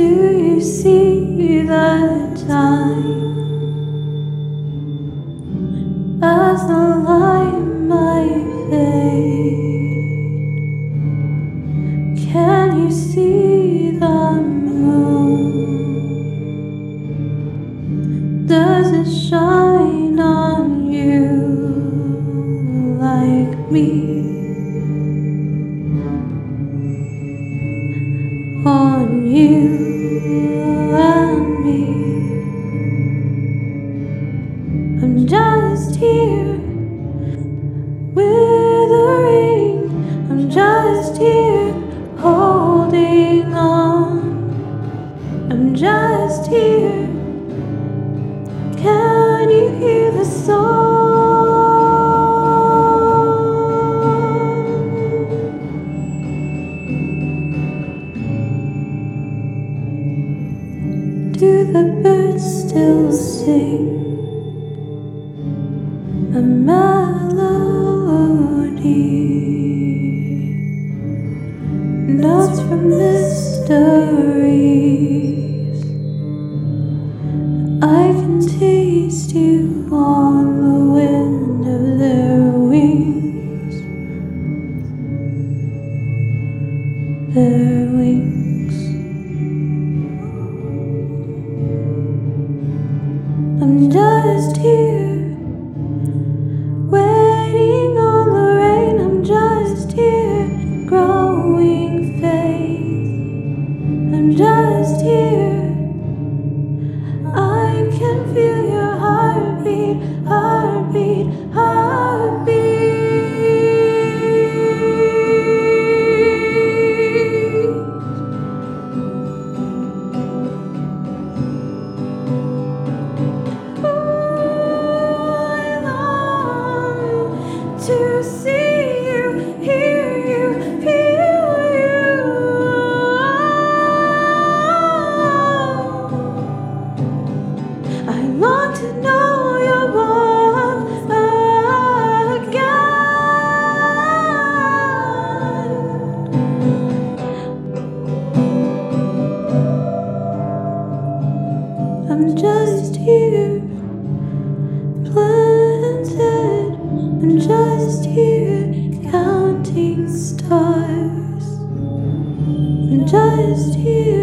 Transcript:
you see the time as the light might fade? Can you see the moon? Does it shine on you like me? on you just here withering. I'm just here holding on. I'm just here. Can you hear the song? Do the birds still sing a melody? Notes from mysteries. I can taste you on the wind of their wings. Their wings. I'm just here, I long to see I'm just here, counting stars. I'm just here.